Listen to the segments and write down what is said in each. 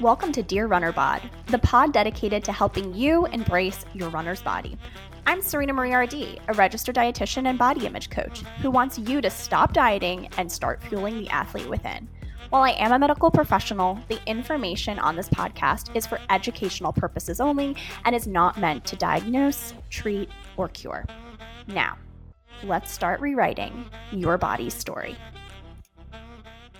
Welcome to Dear Runner Bod, the pod dedicated to helping you embrace your runner's body. I'm Serena Marie RD, a registered dietitian and body image coach who wants you to stop dieting and start fueling the athlete within. While I am a medical professional, the information on this podcast is for educational purposes only and is not meant to diagnose, treat, or cure. Now, let's start rewriting your body's story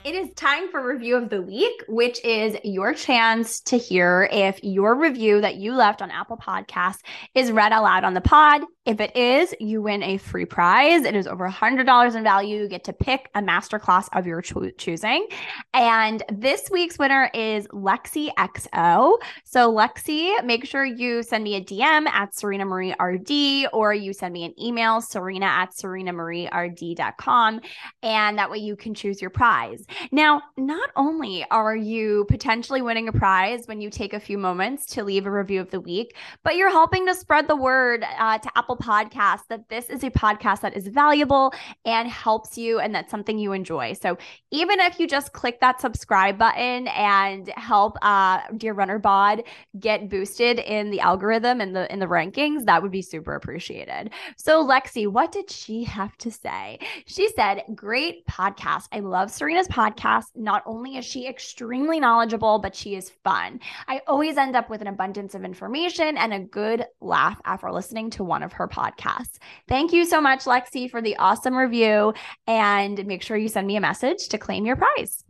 it is time for review of the week, which is your chance to hear if your review that you left on Apple Podcasts is read aloud on the pod. If it is, you win a free prize. It is over $100 in value. You get to pick a masterclass of your cho- choosing. And this week's winner is Lexi XO. So, Lexi, make sure you send me a DM at Serena Marie RD or you send me an email, serena at serenamarierd.com. And that way you can choose your prize. Now, not only are you potentially winning a prize when you take a few moments to leave a review of the week, but you're helping to spread the word uh, to Apple Apple Podcasts that this is a podcast that is valuable and helps you and that's something you enjoy. So even if you just click that subscribe button and help uh, Dear Runner Bod get boosted in the algorithm and the in the rankings, that would be super appreciated. So Lexi, what did she have to say? She said, "Great podcast. I love Serena's podcast. Not only is she extremely knowledgeable, but she is fun. I always end up with an abundance of information and a good laugh after listening to one of her podcasts. Thank you so much, Lexi, for the awesome review. And make sure you send me a message to claim your prize.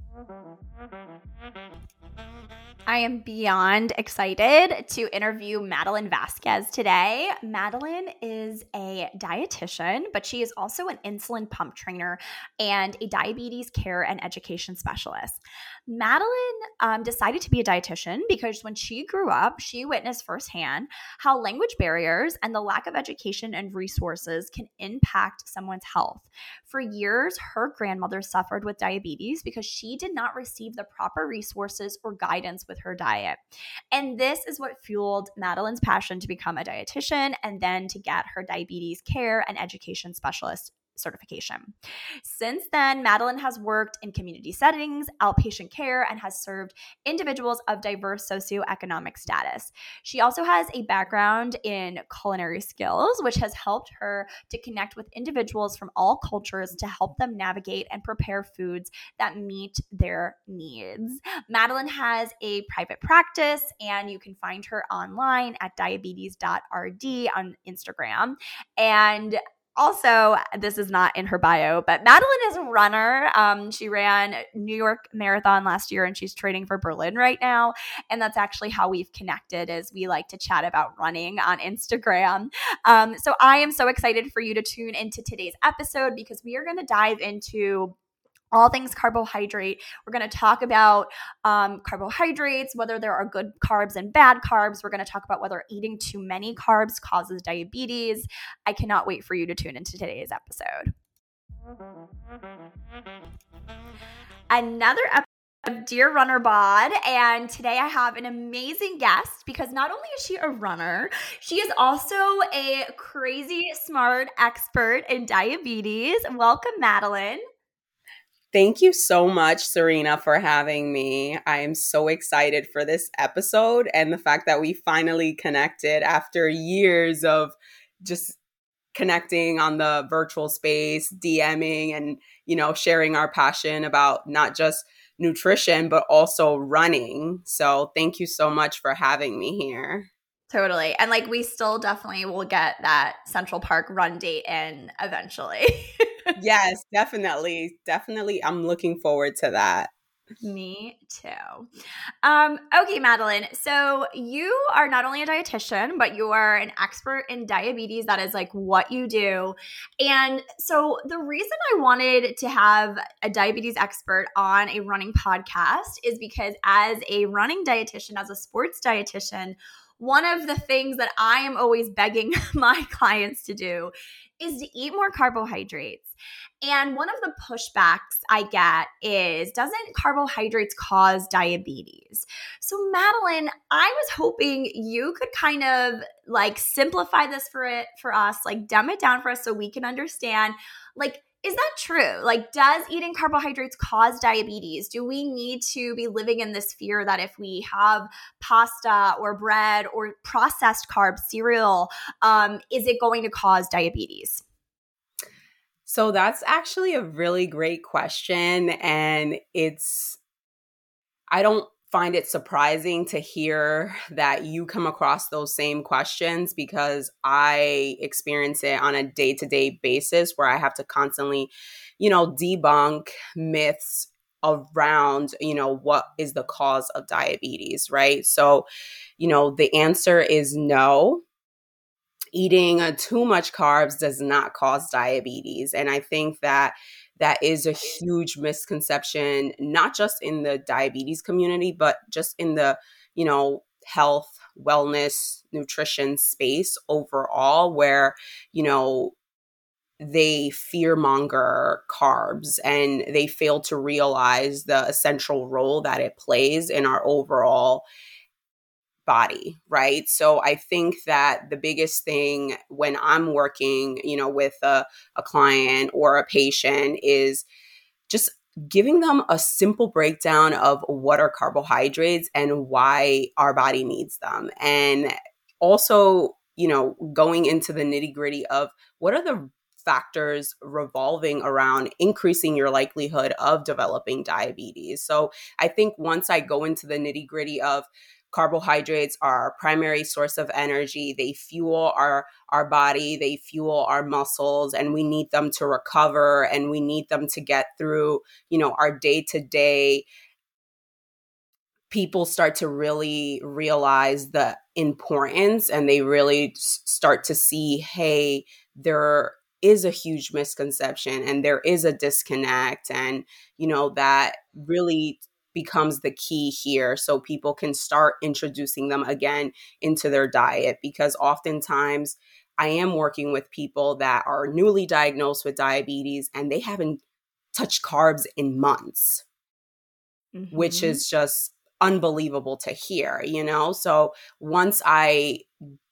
I am beyond excited to interview Madalyn Vasquez today. Madalyn is a dietitian, but she is also an insulin pump trainer and a diabetes care and education specialist. Madalyn um, decided to be a dietitian because when she grew up, she witnessed firsthand how language barriers and the lack of education and resources can impact someone's health. For years, her grandmother suffered with diabetes because she did not receive the proper resources or guidance with her diet. And this is what fueled Madalyn's passion to become a dietitian and then to get her diabetes care and education specialist certification. Since then, Madalyn has worked in community settings, outpatient care, and has served individuals of diverse socioeconomic status. She also has a background in culinary skills, which has helped her to connect with individuals from all cultures to help them navigate and prepare foods that meet their needs. Madalyn has a private practice, and you can find her online at diabetes.rd on Instagram. And also, this is not in her bio, but Madalyn is a runner. Um, she ran New York Marathon last year, and she's training for Berlin right now. And that's actually how we've connected. Is we like to chat about running on Instagram. Um, so I am so excited for you to tune into today's episode because we are going to dive into all things carbohydrate. We're going to talk about um, carbohydrates, whether there are good carbs and bad carbs. We're going to talk about whether eating too many carbs causes diabetes. I cannot wait for you to tune into today's episode. Another episode of Dear Runner Bod, and today I have an amazing guest because not only is she a runner, she is also a crazy smart expert in diabetes. Welcome, Madalyn. Thank you so much, Serena, for having me. I am so excited for this episode and the fact that we finally connected after years of just connecting on the virtual space, DMing, and, you know, sharing our passion about not just nutrition, but also running. So thank you so much for having me here. Totally. And like we still definitely will get that Central Park run date in eventually. yes, definitely. Definitely. I'm looking forward to that. Me too. Um, okay, Madalyn. So you are not only a dietitian, but you are an expert in diabetes. That is like what you do. And so the reason I wanted to have a diabetes expert on a running podcast is because as a running dietitian, as a sports dietitian, one of the things that I am always begging my clients to do is to eat more carbohydrates. And one of the pushbacks I get is doesn't carbohydrates cause diabetes? So, Madalyn, I was hoping you could kind of like simplify this for it for us, like dumb it down for us so we can understand like is that true? Like, does eating carbohydrates cause diabetes? Do we need to be living in this fear that if we have pasta or bread or processed carbs, cereal, um, is it going to cause diabetes? So that's actually a really great question. And it's, I don't find it surprising to hear that you come across those same questions because I experience it on a day to day basis where I have to constantly, you know, debunk myths around, you know, what is the cause of diabetes, right? So, you know, the answer is no eating too much carbs does not cause diabetes. And I think that that is a huge misconception, not just in the diabetes community, but just in the, you know, health, wellness, nutrition space overall, where, you know, they fearmonger carbs and they fail to realize the essential role that it plays in our overall body, right? So I think that the biggest thing when I'm working, you know, with a, a client or a patient is just giving them a simple breakdown of what are carbohydrates and why our body needs them. And also, you know, going into the nitty gritty of what are the factors revolving around increasing your likelihood of developing diabetes. So I think once I go into the nitty gritty of carbohydrates are our primary source of energy. They fuel our our body. They fuel our muscles and we need them to recover and we need them to get through you know our day to day people start to really realize the importance and they really start to see hey there is a huge misconception and there is a disconnect and you know that really becomes the key here so people can start introducing them again into their diet because oftentimes I am working with people that are newly diagnosed with diabetes and they haven't touched carbs in months, mm-hmm. which is just unbelievable to hear, you know? So once I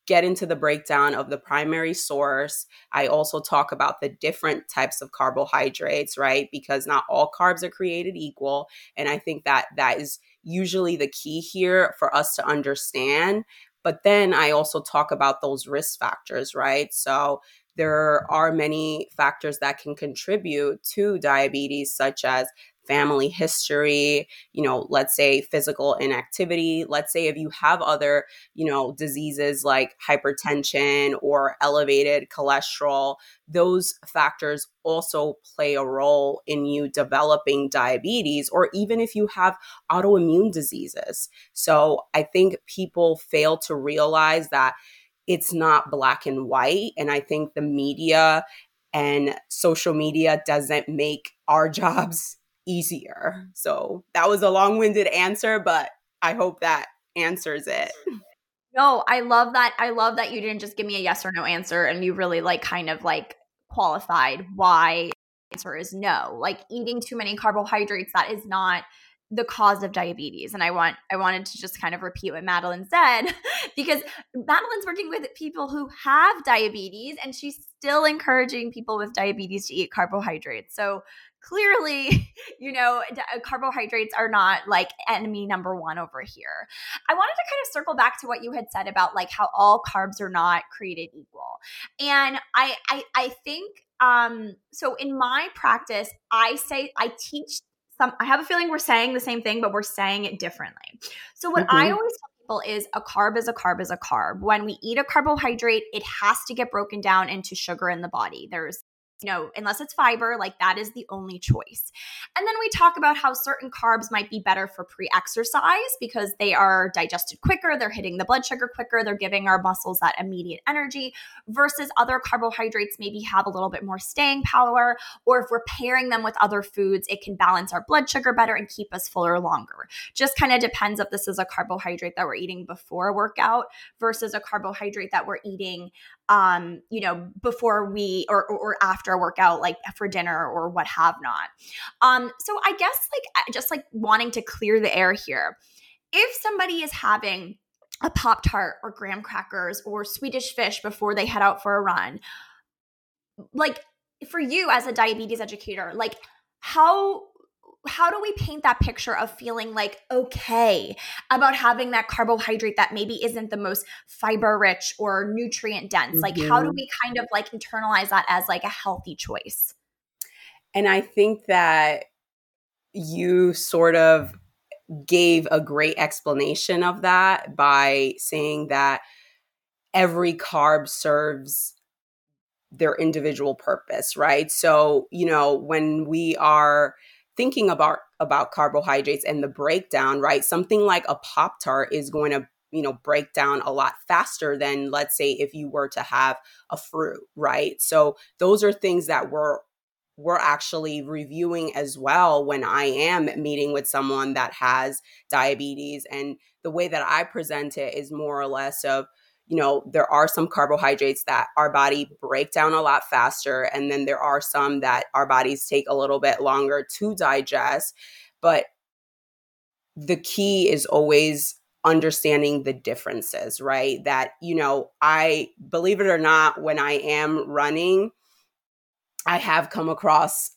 get into the breakdown of the primary source. I also talk about the different types of carbohydrates, right? Because not all carbs are created equal. And I think that that is usually the key here for us to understand. But then I also talk about those risk factors, right? So there are many factors that can contribute to diabetes, such as family history, you know, let's say physical inactivity. Let's say if you have other, you know, diseases like hypertension or elevated cholesterol, those factors also play a role in you developing diabetes or even if you have autoimmune diseases. So I think people fail to realize that it's not black and white. And I think the media and social media doesn't make our jobs easier. So that was a long winded answer, but I hope that answers it. No, I love that. I love that you didn't just give me a yes or no answer and you really like kind of like qualified why answer is no. Like eating too many carbohydrates, that is not the cause of diabetes and i want i wanted to just kind of repeat what madalyn said because madalyn's working with people who have diabetes and she's still encouraging people with diabetes to eat carbohydrates so clearly you know uh, carbohydrates are not like enemy number one over here i wanted to kind of circle back to what you had said about like how all carbs are not created equal and i i, I think um so in my practice i say i teach some I have a feeling we're saying the same thing, but we're saying it differently. So what mm-hmm. I always tell people is a carb is a carb is a carb. When we eat a carbohydrate, it has to get broken down into sugar in the body. There's you know, unless it's fiber, like that is the only choice. And then we talk about how certain carbs might be better for pre exercise because they are digested quicker, they're hitting the blood sugar quicker, they're giving our muscles that immediate energy, versus other carbohydrates maybe have a little bit more staying power. Or if we're pairing them with other foods, it can balance our blood sugar better and keep us fuller longer. Just kind of depends if this is a carbohydrate that we're eating before a workout versus a carbohydrate that we're eating um, you know, before we or, or, after a workout, like for dinner or what have not. Um, so I guess like just like wanting to clear the air here. If somebody is having a Pop Tart or graham crackers or Swedish fish before they head out for a run, like for you as a diabetes educator, like how how do we paint that picture of feeling like okay about having that carbohydrate that maybe isn't the most fiber rich or nutrient dense? Mm-hmm. Like how do mm-hmm. we kind of like internalize that as like a healthy choice? And I think that you sort of gave a great explanation of that by saying that every carb serves their individual purpose, right? So, you know, when we are thinking about about carbohydrates and the breakdown, right? Something like a pop tart is going to you know break down a lot faster than let's say if you were to have a fruit right so those are things that we're we're actually reviewing as well when I am meeting with someone that has diabetes. And the way that I present it is more or less of, you know, there are some carbohydrates that our body break down a lot faster. And then there are some that our bodies take a little bit longer to digest. But the key is always understanding the differences, right? That, you know, I believe it or not, when I am running, I have come across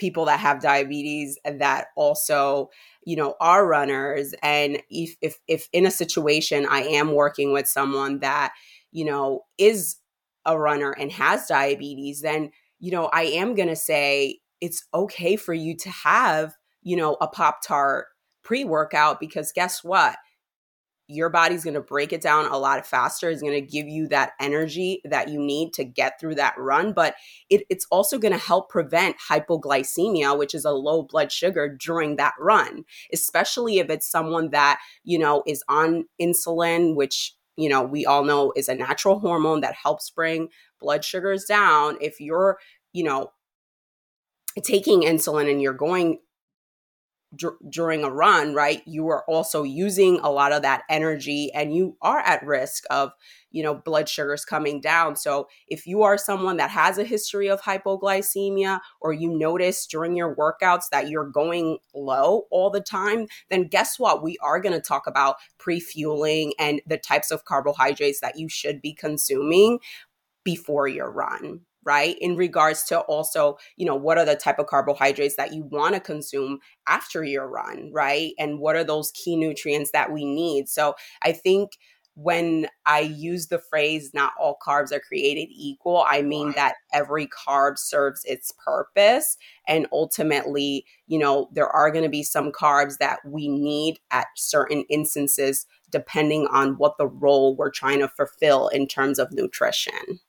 people that have diabetes that also you know are runners. And if if if in a situation i am working with someone that you know is a runner and has diabetes then you know i am going to say it's okay for you to have you know a pop tart pre-workout because guess what your body's going to break it down a lot faster is going to give you that energy that you need to get through that run but it, it's also going to help prevent hypoglycemia which is a low blood sugar during that run especially if it's someone that you know is on insulin which you know we all know is a natural hormone that helps bring blood sugars down. If you're you know taking insulin and you're going during a run, right, you are also using a lot of that energy and you are at risk of, you know, blood sugars coming down. So if you are someone that has a history of hypoglycemia or you notice during your workouts that you're going low all the time, then guess what? We are going to talk about pre-fueling and the types of carbohydrates that you should be consuming before your run right in regards to also you know what are the type of carbohydrates that you want to consume after your run right and what are those key nutrients that we need so i think when I use the phrase not all carbs are created equal, I mean that every carb serves its purpose. And ultimately, you know, there are going to be some carbs that we need at certain instances, depending on what the role we're trying to fulfill in terms of nutrition.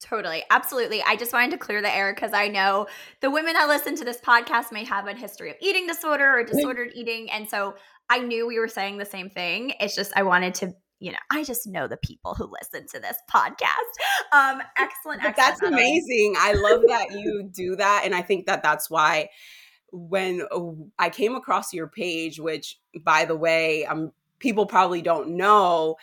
Totally. Absolutely. I just wanted to clear the air because I know the women that listen to this podcast may have a history of eating disorder or disordered eating. And so I knew we were saying the same thing. It's just I wanted to, you know, I just know the people who listen to this podcast. Um, excellent. excellent that's amazing. I love that you do that. And I think that that's why when oh, I came across your page, which by the way, um, people probably don't know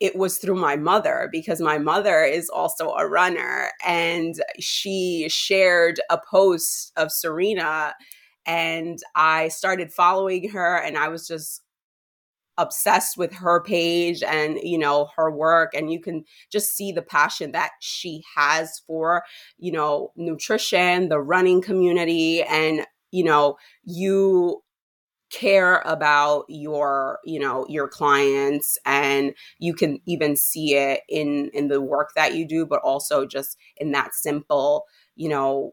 it was through my mother because my mother is also a runner and she shared a post of Serena and I started following her and I was just obsessed with her page and you know her work and you can just see the passion that she has for you know nutrition the running community and you know you care about your you know your clients and you can even see it in in the work that you do but also just in that simple you know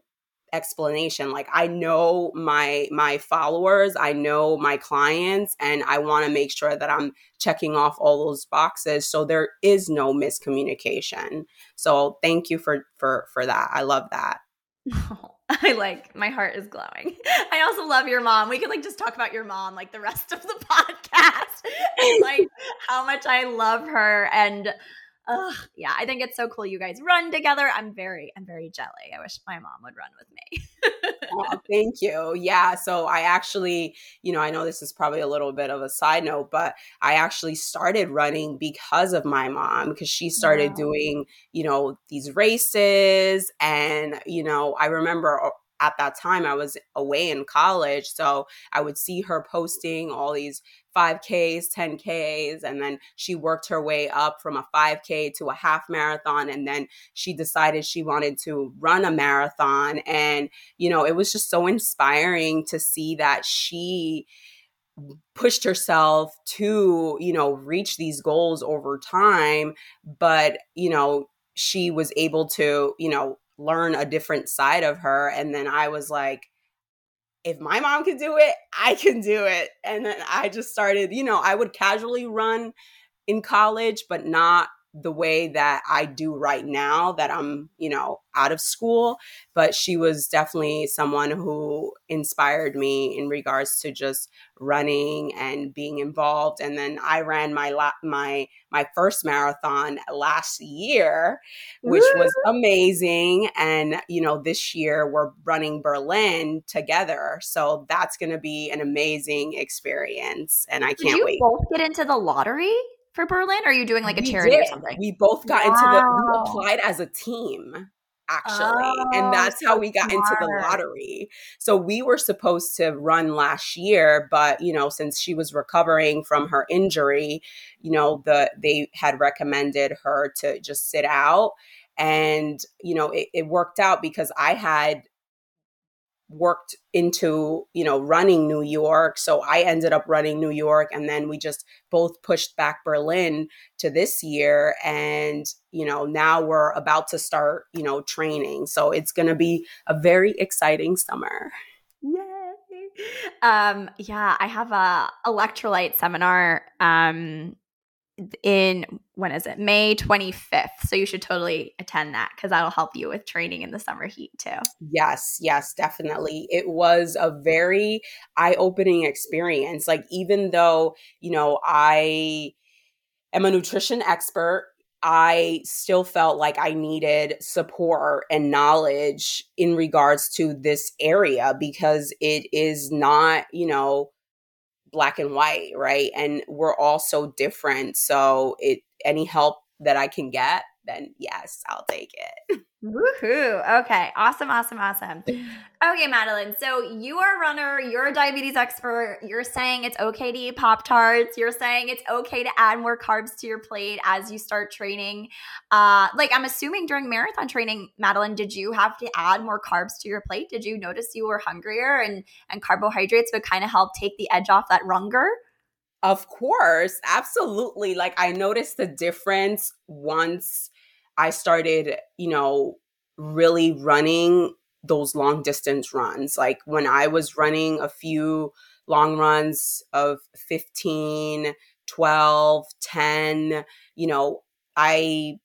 explanation. Like i know my my followers i know my clients and i want to make sure that i'm checking off all those boxes so there is no miscommunication. So thank you for for for that. I love that I like my heart is glowing. I also love your mom. We could like just talk about your mom like the rest of the podcast. and, like how much I love her and uh, yeah, I think it's so cool you guys run together. I'm very I'm very jelly. I wish my mom would run with me. oh, thank you. Yeah, so I actually, you know, I know this is probably a little bit of a side note, but I actually started running because of my mom because she started wow. doing, you know, these races and, you know, I remember uh, at that time I was away in college. So I would see her posting all these 5Ks, 10Ks, and then she worked her way up from a 5K to a half marathon. And then she decided she wanted to run a marathon. And, you know, it was just so inspiring to see that she pushed herself to you know reach these goals over time but you know she was able to you know learn a different side of her and then i was like if my mom can do it, I can do it. And then I just started, you know, I would casually run in college, but not the way that I do right now that I'm, you know, out of school. But she was definitely someone who inspired me in regards to just running and being involved. And then I ran my la- my my first marathon last year, which Woo! was amazing. And you know, this year we're running Berlin together, so that's going to be an amazing experience. And I can't Did wait. Both get into the lottery for Berlin? Or are you doing like a we charity did. or something? We both got wow. into the, we applied as a team actually. Oh, and that's so how we got smart. into the lottery. So we were supposed to run last year, but you know, since she was recovering from her injury, you know, the they had recommended her to just sit out. And, you know, it, it worked out because I had worked into you know running new york. So i ended up running new york and then we just both pushed back berlin to this year. And you know now we're about to start you know training. So it's going to be a very exciting summer. Yay! Um yeah i have a electrolyte seminar um in when is it? May 25th so you should totally attend that because that'll help you with training in the summer heat too. Yes yes definitely. It was a very eye-opening experience. Like even though you know i am a nutrition expert I still felt like I needed support and knowledge in regards to this area because it is not, you know, black and white, right? And we're all so different. So it any help that I can get, then yes, I'll take it. Woohoo. Okay. Awesome. Awesome. Awesome. Okay, Madalyn. So you are a runner, you're a diabetes expert. You're saying it's okay to eat Pop Tarts. You're saying it's okay to add more carbs to your plate as you start training. Uh, like I'm assuming during marathon training, Madalyn, did you have to add more carbs to your plate? Did you notice you were hungrier and and carbohydrates would kind of help take the edge off that runger? Of course, absolutely. Like I noticed the difference once I started, you know, really running those long distance runs. Like when I was running a few long runs of 15, 12, 10, you know, I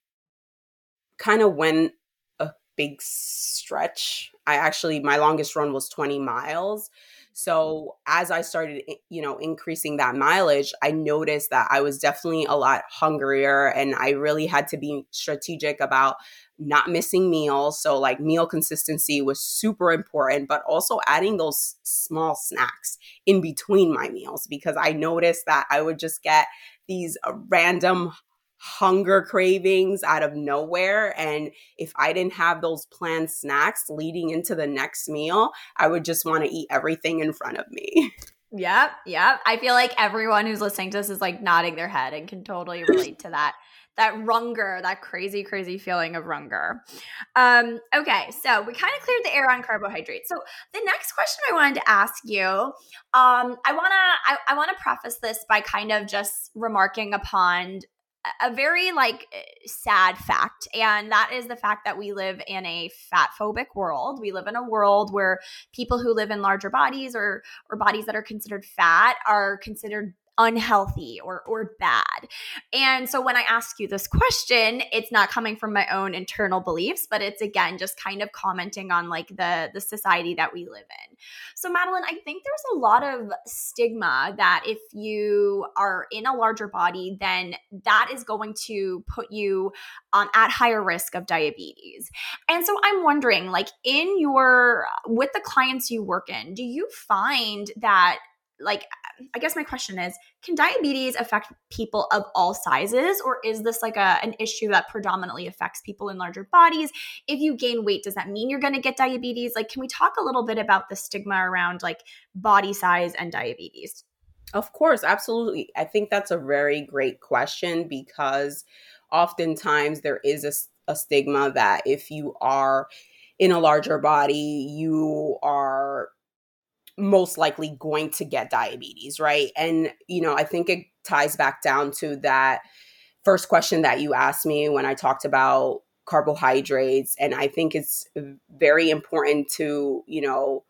kind of went a big stretch. I actually, my longest run was 20 miles. So as I started, you know, increasing that mileage, I noticed that I was definitely a lot hungrier and I really had to be strategic about not missing meals. So like meal consistency was super important, but also adding those small snacks in between my meals because I noticed that I would just get these uh, random hunger cravings out of nowhere. And if I didn't have those planned snacks leading into the next meal, I would just want to eat everything in front of me. Yep, yep. I feel like everyone who's listening to this is like nodding their head and can totally relate to that. That runger, that crazy, crazy feeling of runger. Um, okay, so we kind of cleared the air on carbohydrates. So the next question I wanted to ask you, um, I wanna I, I wanna preface this by kind of just remarking upon a very like eh, sad fact and that is the fact that we live in a fat phobic world. We live in a world where people who live in larger bodies or or bodies that are considered fat are considered unhealthy or or bad. And so when I ask you this question, it's not coming from my own internal beliefs, but it's again just kind of commenting on like the the society that we live in. So Madalyn, I think there's a lot of stigma that if you are in a larger body, then that is going to put you um, at higher risk of diabetes. And so I'm wondering, like in your with the clients you work in, do you find that like i guess my question is can diabetes affect people of all sizes or is this like a, an issue that predominantly affects people in larger bodies? If you gain weight does that mean you're going to get diabetes? Like can we talk a little bit about the stigma around like body size and diabetes? Of course absolutely. I think that's a very great question because oftentimes there is a, a stigma that if you are in a larger body you are most likely going to get diabetes, right? And, you know, I think it ties back down to that first question that you asked me when I talked about carbohydrates. And I think it's very important to, you know,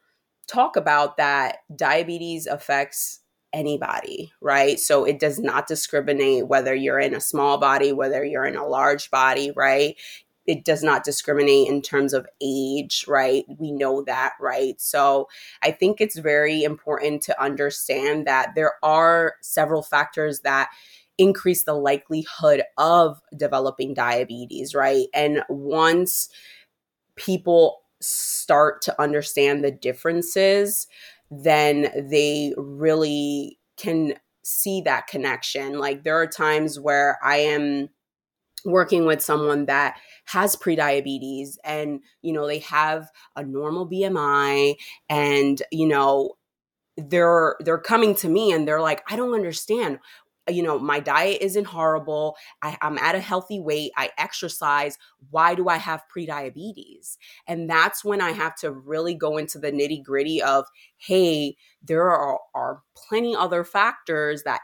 talk about that diabetes affects anybody, right? So it does not discriminate whether you're in a small body, whether you're in a large body, right? It does not discriminate in terms of age, right? We know that, right? So I think it's very important to understand that there are several factors that increase the likelihood of developing diabetes, right? And once people start to understand the differences, then they really can see that connection. Like there are times where I am working with someone that has prediabetes and you know they have a normal BMI and you know they're they're coming to me and they're like I don't understand. You know my diet isn't horrible. I, am at a healthy weight. I exercise. Why do i have prediabetes? And that's when i have to really go into the nitty gritty of hey there are, are plenty other factors that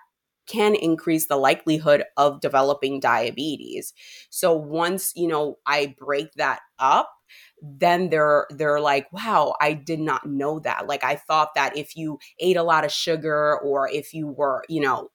can increase the likelihood of developing diabetes. So once, you know, I break that up, then they're they're like, "Wow, I did not know that." Like I thought that if you ate a lot of sugar or if you were, you know,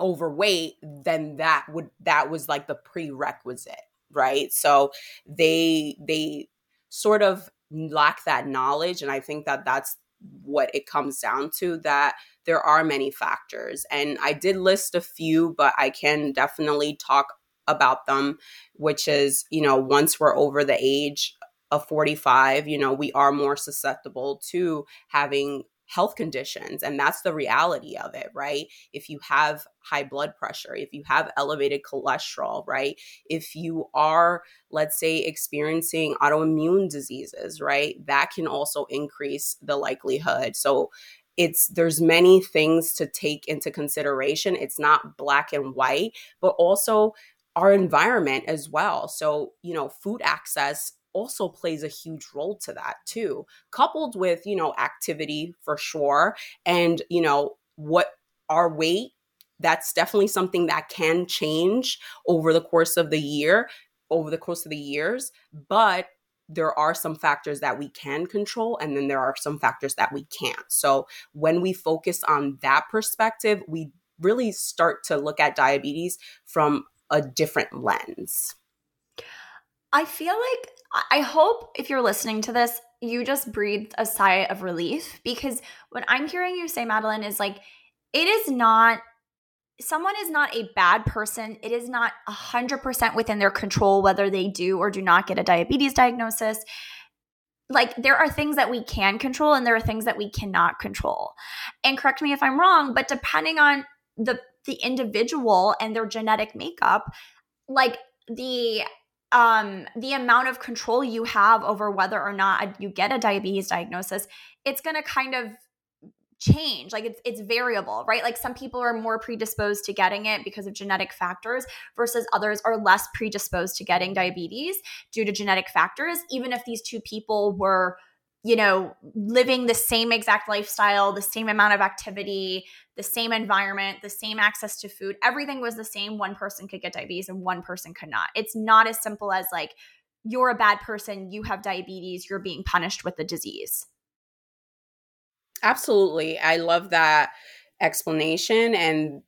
overweight, then that would that was like the prerequisite, right? So they they sort of lack that knowledge and I think that that's what it comes down to that there are many factors. And I did list a few, but I can definitely talk about them, which is, you know, once we're over the age of 45, you know, we are more susceptible to having health conditions and that's the reality of it right? If you have high blood pressure if you have elevated cholesterol right? If you are let's say experiencing autoimmune diseases right? That can also increase the likelihood. So it's there's many things to take into consideration. It's not black and white but also our environment as well. So you know food access also plays a huge role to that too coupled with you know activity for sure and you know what our weight that's definitely something that can change over the course of the year over the course of the years but there are some factors that we can control and then there are some factors that we can't. So when we focus on that perspective, we really start to look at diabetes from a different lens. I feel like I hope if you're listening to this, you just breathed a sigh of relief because what I'm hearing you say, Madalyn, is like, it is not someone is not a bad person. It is not 100% within their control whether they do or do not get a diabetes diagnosis. Like, there are things that we can control and there are things that we cannot control. And correct me if I'm wrong, but depending on the the individual and their genetic makeup, like the um the amount of control you have over whether or not you get a diabetes diagnosis, it's going to kind of change like it's it's variable right? Like some people are more predisposed to getting it because of genetic factors versus others are less predisposed to getting diabetes due to genetic factors even if these two people were you know living the same exact lifestyle the same amount of activity the same environment the same access to food everything was the same. One person could get diabetes and one person could not. It's not as simple as like you're a bad person you have diabetes you're being punished with the disease. Absolutely. I love that explanation and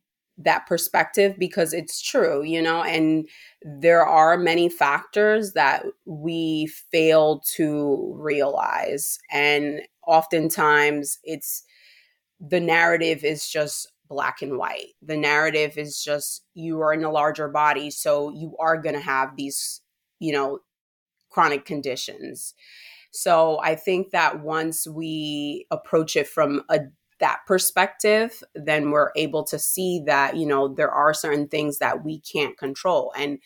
that perspective because it's true, you know, and there are many factors that we fail to realize. And oftentimes it's the narrative is just black and white. The narrative is just you are in a larger body, so you are going to have these, you know, chronic conditions. So I think that once we approach it from a, that perspective, then we're able to see that, you know, there are certain things that we can't control. And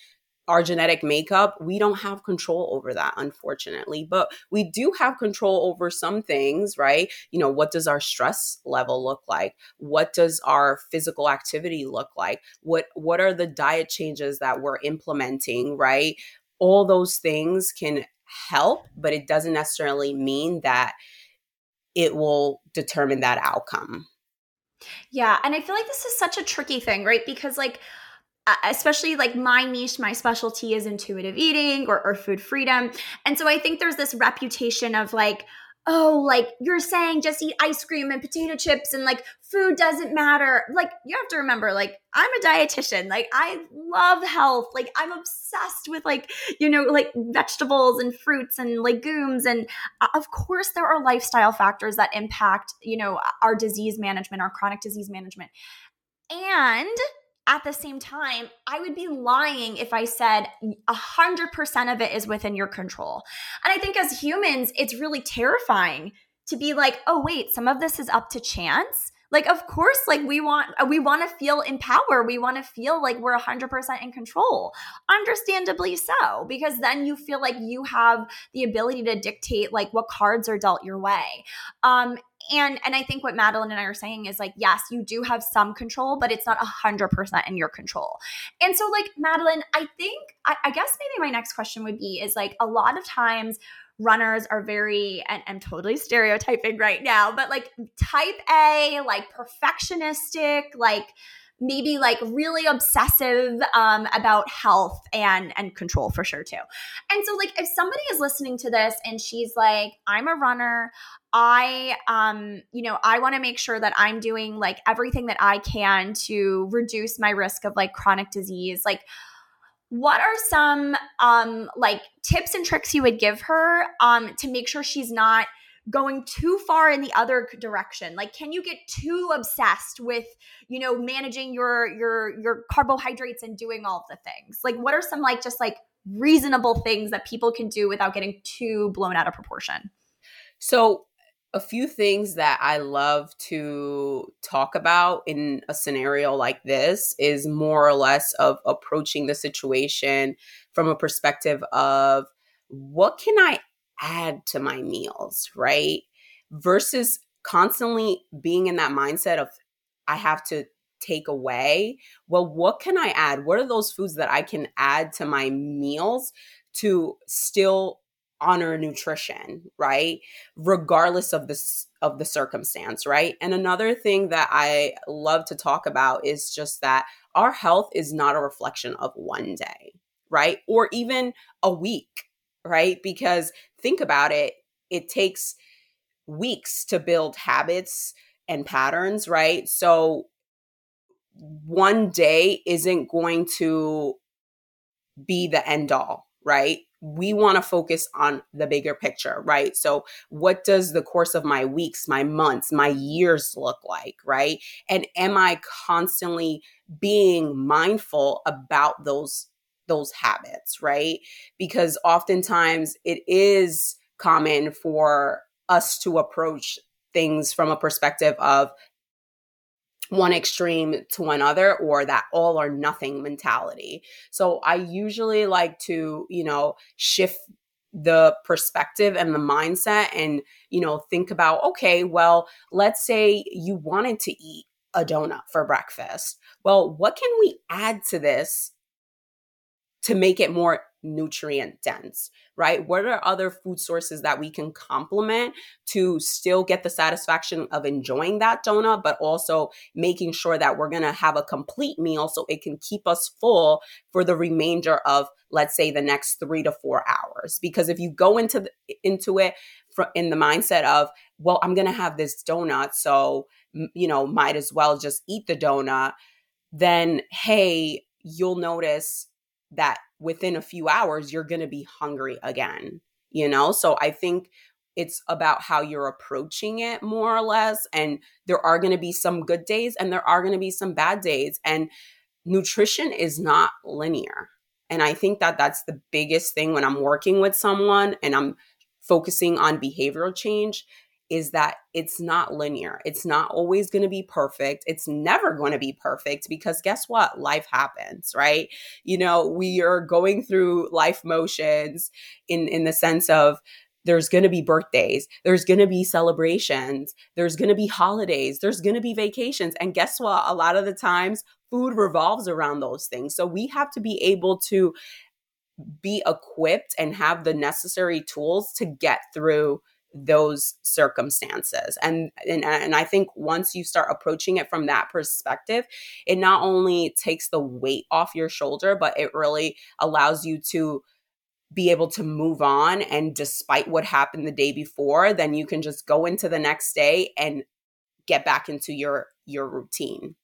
our genetic makeup, we don't have control over that, unfortunately. But we do have control over some things, right? You know, what does our stress level look like? What does our physical activity look like? What what are the diet changes that we're implementing, right? All those things can help, but it doesn't necessarily mean that it will determine that outcome. Yeah, and I feel like this is such a tricky thing, right? Because like especially like my niche, my specialty is intuitive eating or, or food freedom. And so I think there's this reputation of like, oh, like you're saying just eat ice cream and potato chips and like food doesn't matter. Like you have to remember, like I'm a dietitian. Like I love health. Like I'm obsessed with like, you know, like vegetables and fruits and legumes. And uh, of course, there are lifestyle factors that impact, you know, our disease management, our chronic disease management. And at the same time, I would be lying if I said 100% of it is within your control. And I think as humans, it's really terrifying to be like, oh, wait, some of this is up to chance? Like of course like we want uh, we want to feel in power. We want to feel like we're 100% in control. Understandably so because then you feel like you have the ability to dictate like what cards are dealt your way. Um and and i think what madalyn and i are saying is like yes you do have some control but it's not 100% in your control and so like madalyn i think I, I guess maybe my next question would be is like a lot of times runners are very and I'm totally stereotyping right now, but like type A, like perfectionistic, like maybe like really obsessive um, about health and and control for sure too. And so like if somebody is listening to this and she's like, I'm a runner, I um you know, I want to make sure that I'm doing like everything that I can to reduce my risk of like chronic disease, like what are some um like tips and tricks you would give her um to make sure she's not going too far in the other direction? Like can you get too obsessed with you know managing your your your carbohydrates and doing all the things? Like what are some like just like reasonable things that people can do without getting too blown out of proportion? So a few things that I love to talk about in a scenario like this is more or less of approaching the situation from a perspective of what can I add to my meals, right? Versus constantly being in that mindset of I have to take away. Well, what can I add? What are those foods that I can add to my meals to still honor nutrition, right? Regardless of this of the circumstance, right? And another thing that I love to talk about is just that our health is not a reflection of one day, right? Or even a week, right? Because think about it, it takes weeks to build habits and patterns, right? So one day isn't going to be the end all, right? We want to focus on the bigger picture, right? So, what does the course of my weeks, my months, my years look like, right? And am I constantly being mindful about those those habits, right? Because oftentimes it is common for us to approach things from a perspective of one extreme to another or that all or nothing mentality. So I usually like to, you know, shift the perspective and the mindset and, you know, think about, okay, well, let's say you wanted to eat a donut for breakfast. Well, what can we add to this to make it more nutrient dense, right? What are other food sources that we can complement to still get the satisfaction of enjoying that donut, but also making sure that we're going to have a complete meal so it can keep us full for the remainder of, let's say, the next three to four hours? Because if you go into the, into it in the mindset of, well, I'm going to have this donut, so you know, might as well just eat the donut. Then, hey, you'll notice that within a few hours you're going to be hungry again you know? So i think it's about how you're approaching it more or less and there are going to be some good days and there are going to be some bad days and nutrition is not linear. And i think that that's the biggest thing when i'm working with someone and i'm focusing on behavioral change is that it's not linear. It's not always going to be perfect. It's never going to be perfect because guess what? Life happens, right? You know, we are going through life motions in in the sense of there's going to be birthdays, there's going to be celebrations, there's going to be holidays, there's going to be vacations. And guess what? A lot of the times food revolves around those things. So we have to be able to be equipped and have the necessary tools to get through those circumstances. And, and and i think once you start approaching it from that perspective it not only takes the weight off your shoulder but it really allows you to be able to move on. And despite what happened the day before then you can just go into the next day and get back into your your routine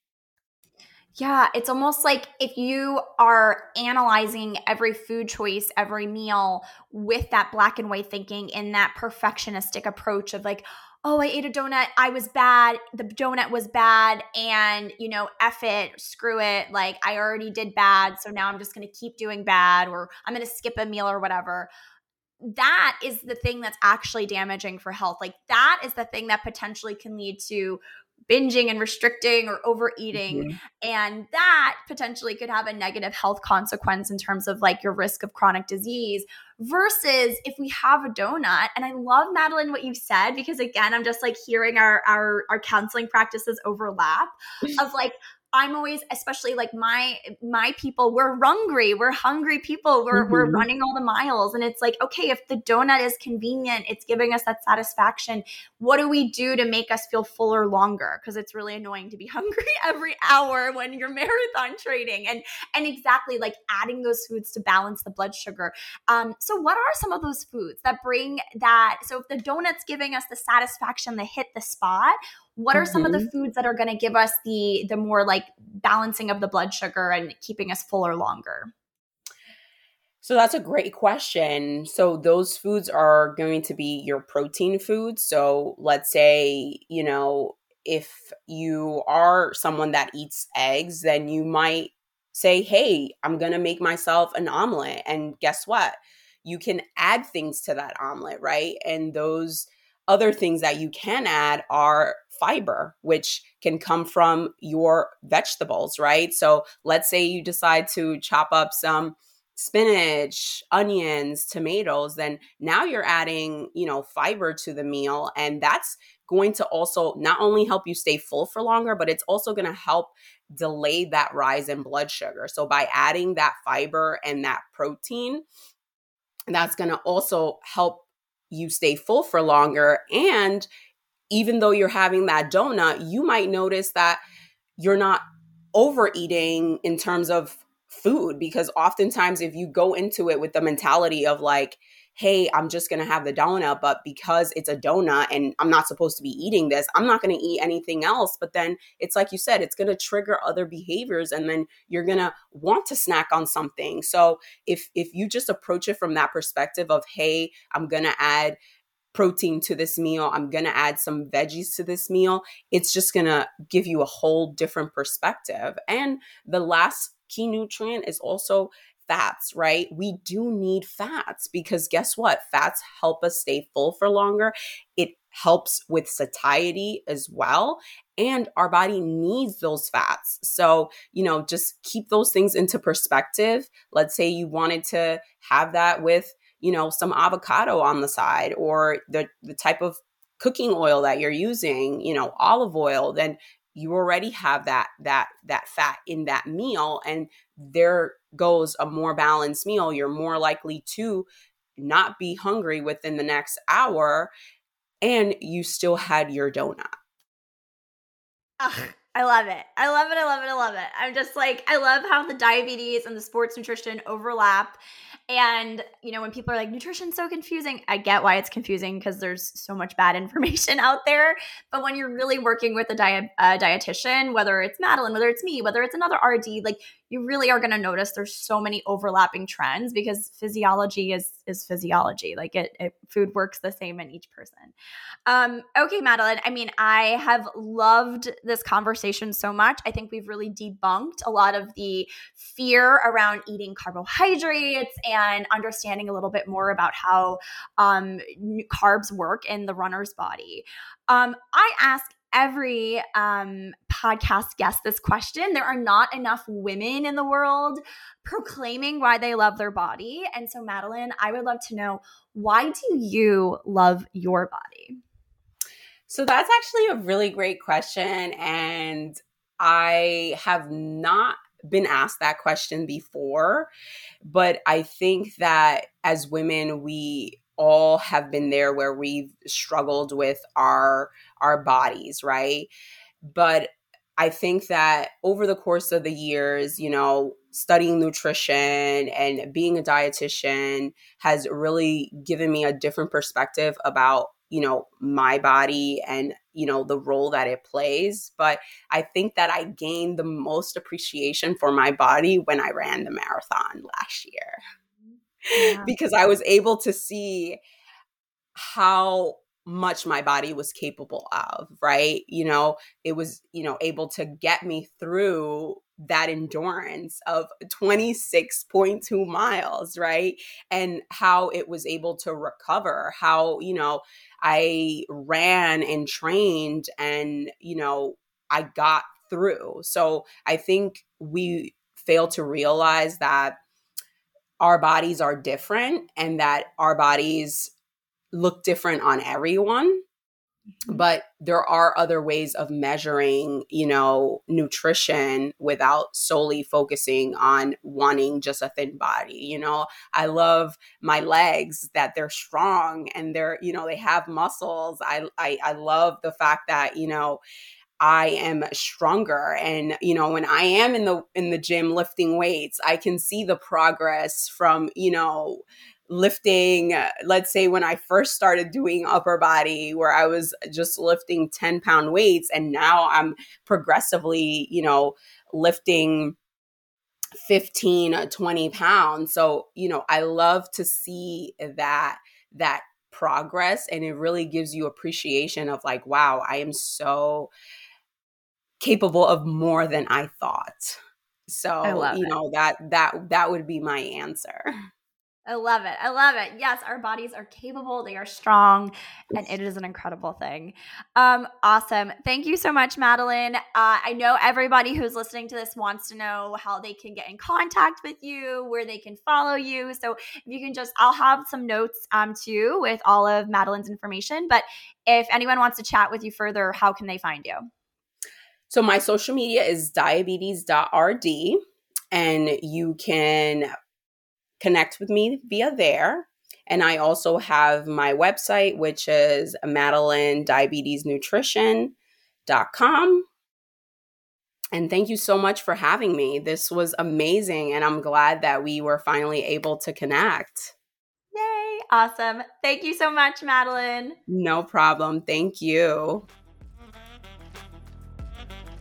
yeah, it's almost like if you are analyzing every food choice, every meal with that black and white thinking in that perfectionistic approach of like, oh, I ate a donut, I was bad, the donut was bad, and you know, F it, screw it, like I already did bad, so now I'm just gonna keep doing bad, or I'm gonna skip a meal or whatever. That is the thing that's actually damaging for health. Like, that is the thing that potentially can lead to binging and restricting or overeating mm-hmm. and that potentially could have a negative health consequence in terms of like your risk of chronic disease versus if we have a donut and i love madalyn what you said because again i'm just like hearing our our, our counseling practices overlap of like I'm always, especially like my my people, we're hungry. We're hungry people. We're mm-hmm. we're running all the miles, and it's like, okay, if the donut is convenient, it's giving us that satisfaction. What do we do to make us feel fuller longer? Because it's really annoying to be hungry every hour when you're marathon training, and and exactly like adding those foods to balance the blood sugar. Um, so what are some of those foods that bring that? So if the donut's giving us the satisfaction, they hit the spot what are mm-hmm. some of the mm-hmm. foods that are going to give us the the more like balancing of the blood sugar and keeping us fuller longer so that's a great question. So those foods are going to be your protein foods. So let's say, you know, if you are someone that eats eggs, then you might say, "Hey, I'm going to make myself an omelet." And guess what? You can add things to that omelet, right? And those other things that you can add are fiber, which can come from your vegetables, right? So let's say you decide to chop up some spinach, onions, tomatoes, then now you're adding, you know, fiber to the meal and that's going to also not only help you stay full for longer, but it's also going to help delay that rise in blood sugar. So by adding that fiber and that protein, that's going to also help you stay full for longer and even though you're having that donut, you might notice that you're not overeating in terms of food because oftentimes if you go into it with the mentality of like hey i'm just to have the donut but because it's a donut and i'm not supposed to be eating this i'm not to eat anything else. But then it's like you said it's to trigger other behaviors and then you're to want to snack on something. So if if you just approach it from that perspective of hey i'm to add protein to this meal. I'm going to add some veggies to this meal. It's just going to give you a whole different perspective. And the last key nutrient is also fats, right? We do need fats because guess what? Fats help us stay full for longer. It helps with satiety as well. And our body needs those fats. So, you know, just keep those things into perspective. Let's say you wanted to have that with you know, some avocado on the side or the, the type of cooking oil that you're using, you know, olive oil, then you already have that that that fat in that meal and there goes a more balanced meal you're more likely to not be hungry within the next hour and you still had your donut Ugh, I love it. I love it. I love it. I love it. I'm just like, I love how the diabetes and the sports nutrition overlap. And, you know, when people are like, nutrition's so confusing, I get why it's confusing because there's so much bad information out there. But when you're really working with a diet, uh, dietitian, whether it's Madalyn, whether it's me, whether it's another RD, like you really are going to notice there's so many overlapping trends because physiology is is physiology. Like it, it food works the same in each person. Um, okay, Madalyn. I mean, I have loved this conversation so much. I think we've really debunked a lot of the fear around eating carbohydrates and understanding a little bit more about how um, carbs work in the runner's body. Um, I ask every um, podcast guest this question. There are not enough women in the world proclaiming why they love their body. And so, Madalyn, I would love to know why do you love your body? So, that's actually a really great question. And I have not been asked that question before, but I think that as women, we all have been there where we've struggled with our our bodies, right? But I think that over the course of the years, you know, studying nutrition and being a dietitian has really given me a different perspective about you know my body and you know the role that it plays but i think that i gained the most appreciation for my body when i ran the marathon last year because I was able to see how much my body was capable of, right? You know, it was, you know, able to get me through that endurance of 26.2 miles, right? And how it was able to recover, how, you know, I ran and trained and, you know, I got through. So I think we fail to realize that our bodies are different and that our bodies look different on everyone. Mm-hmm. but there are other ways of measuring you know nutrition without solely focusing on wanting just a thin body you know? I love my legs that they're strong and they're you know they have muscles. I i, I love the fact that you know I am stronger. And you know when I am in the in the gym lifting weights I can see the progress from you know lifting let's say when I first started doing upper body where I was just lifting 10 pound weights and now I'm progressively you know lifting 15 20 pounds. So you know I love to see that that progress and it really gives you appreciation of like wow I am so capable of more than I thought. So, you know, that that that would be my answer. I love it. I love it. Yes, our bodies are capable, they are strong, and it is an incredible thing. Um, awesome. Thank you so much, Madalyn. Uh, I know everybody who's listening to this wants to know how they can get in contact with you, where they can follow you. So if you can just, I'll have some notes um, too with all of Madalyn's information. But if anyone wants to chat with you further, how can they find you? So my social media is diabetes.rd and you can connect with me via there. And I also have my website, which is Madalyn Diabetes And thank you so much for having me. This was amazing. And I'm glad that we were finally able to connect. Yay. Awesome. Thank you so much, Madalyn. No problem. Thank you.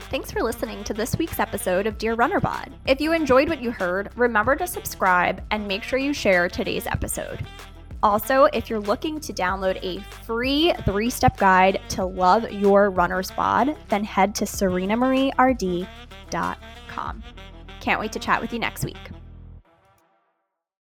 Thanks for listening to this week's episode of Dear Runner Bod. If you enjoyed what you heard, remember to subscribe and make sure you share today's episode. Also, if you're looking to download a free three step guide to love your runner's bod, then head to serenamarierd.com. Can't wait to chat with you next week.